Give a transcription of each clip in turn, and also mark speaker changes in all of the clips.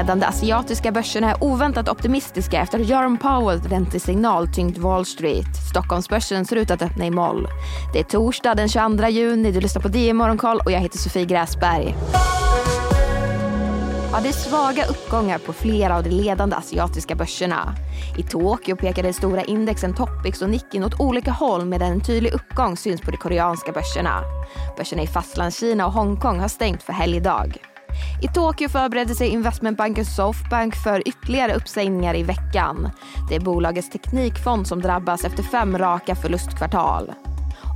Speaker 1: ledande asiatiska börserna är oväntat optimistiska efter Jerome Powells räntesignal tyngt Wall Street. Stockholmsbörsen ser ut att öppna i moll. Det är torsdag den 22 juni, du lyssnar på DI Morgonkoll och jag heter Sofie Gräsberg. Ja, det är svaga uppgångar på flera av de ledande asiatiska börserna. I Tokyo pekar stora indexen Topix och Nikkei åt olika håll medan en tydlig uppgång syns på de koreanska börserna. Börserna i Fastlandskina och Hongkong har stängt för helgdag. I Tokyo förbereder sig investmentbanken Softbank för ytterligare uppsägningar i veckan. Det är bolagets teknikfond som drabbas efter fem raka förlustkvartal.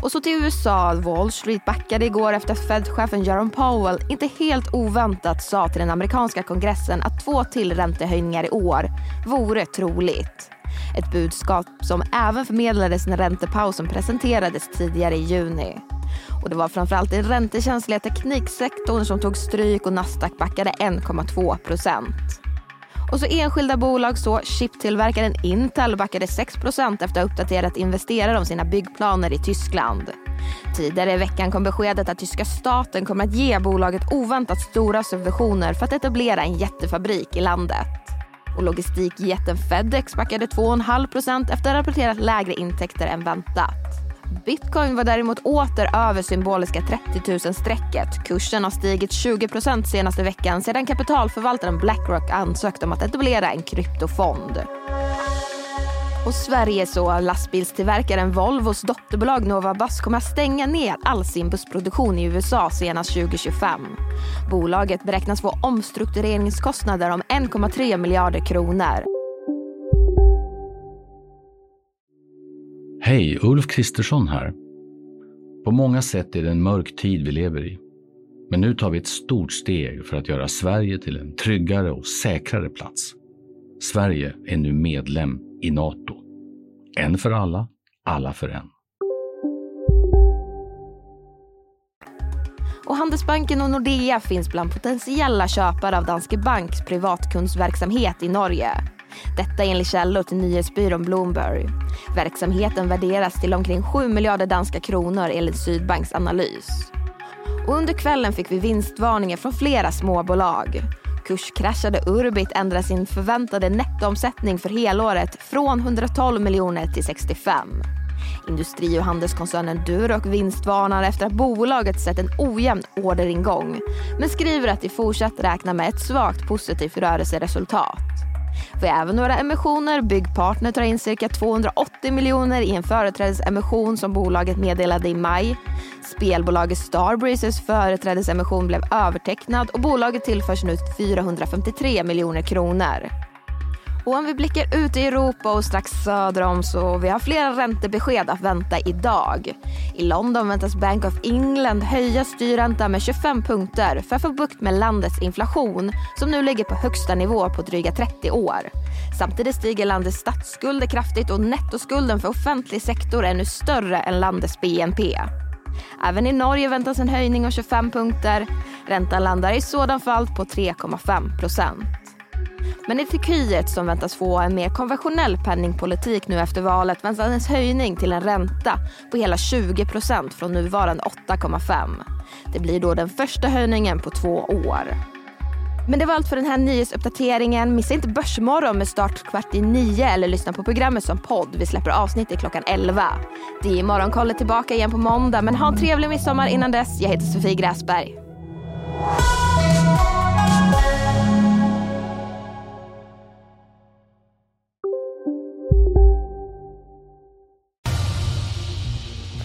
Speaker 1: Och så till USA. Wall Street backade igår efter att Fed-chefen Jerome Powell inte helt oväntat sa till den amerikanska kongressen att två till räntehöjningar i år vore troligt. Ett budskap som även förmedlades när räntepausen presenterades tidigare i juni. Och det var framförallt den räntekänsliga tekniksektorn som tog stryk och Nasdaq backade 1,2 procent. Och så enskilda bolag så chiptillverkaren Intel backade 6% efter att ha uppdaterat investerare om sina byggplaner i Tyskland. Tidigare i veckan kom beskedet att tyska staten kommer att ge bolaget oväntat stora subventioner för att etablera en jättefabrik i landet. Och logistikjätten Fedex backade 2,5% efter att ha rapporterat lägre intäkter än väntat. Bitcoin var däremot åter över symboliska 30 000-strecket. Kursen har stigit 20% senaste veckan sedan kapitalförvaltaren Blackrock ansökte om att etablera en kryptofond. Och Sveriges och lastbilstillverkaren Volvos dotterbolag Nova Bus kommer att stänga ner all sin bussproduktion i USA senast 2025. Bolaget beräknas få omstruktureringskostnader om 1,3 miljarder kronor.
Speaker 2: Hej, Ulf Kristersson här. På många sätt är det en mörk tid vi lever i. Men nu tar vi ett stort steg för att göra Sverige till en tryggare och säkrare plats. Sverige är nu medlem i Nato. En för alla, alla för en.
Speaker 1: Och Handelsbanken och Nordea finns bland potentiella köpare av Danske Banks privatkundsverksamhet i Norge. Detta enligt källor till nyhetsbyrån Bloomberg. Verksamheten värderas till omkring 7 miljarder danska kronor enligt Sydbanks analys. Och under kvällen fick vi vinstvarningar från flera småbolag. Kurskraschade Urbit ändrar sin förväntade nettoomsättning för helåret från 112 miljoner till 65. Industri och handelskoncernen Duroc vinstvarnar efter att bolaget sett en ojämn orderingång men skriver att de fortsatt räknar med ett svagt positivt rörelseresultat. Vi har även några emissioner. Byggpartner tar in cirka 280 miljoner i en företrädesemission som bolaget meddelade i maj. Spelbolaget Starbreezes företrädesemission blev övertecknad och bolaget tillförs nu 453 miljoner kronor. Och om vi blickar ut i Europa och strax söder om så vi har flera räntebesked att vänta idag. I London väntas Bank of England höja styrräntan med 25 punkter för att få bukt med landets inflation som nu ligger på högsta nivå på dryga 30 år. Samtidigt stiger landets statsskulder kraftigt och nettoskulden för offentlig sektor är nu större än landets BNP. Även i Norge väntas en höjning av 25 punkter. Räntan landar i sådan fall på 3,5 procent. Men i Turkiet som väntas få en mer konventionell penningpolitik nu efter valet väntas en höjning till en ränta på hela 20 procent från nuvarande 8,5. Det blir då den första höjningen på två år. Men det var allt för den här nyhetsuppdateringen. Missa inte Börsmorgon med start kvart i nio eller lyssna på programmet som podd. Vi släpper avsnittet klockan 11. Det är Morgonkollet tillbaka igen på måndag men ha en trevlig midsommar innan dess. Jag heter Sofie Gräsberg.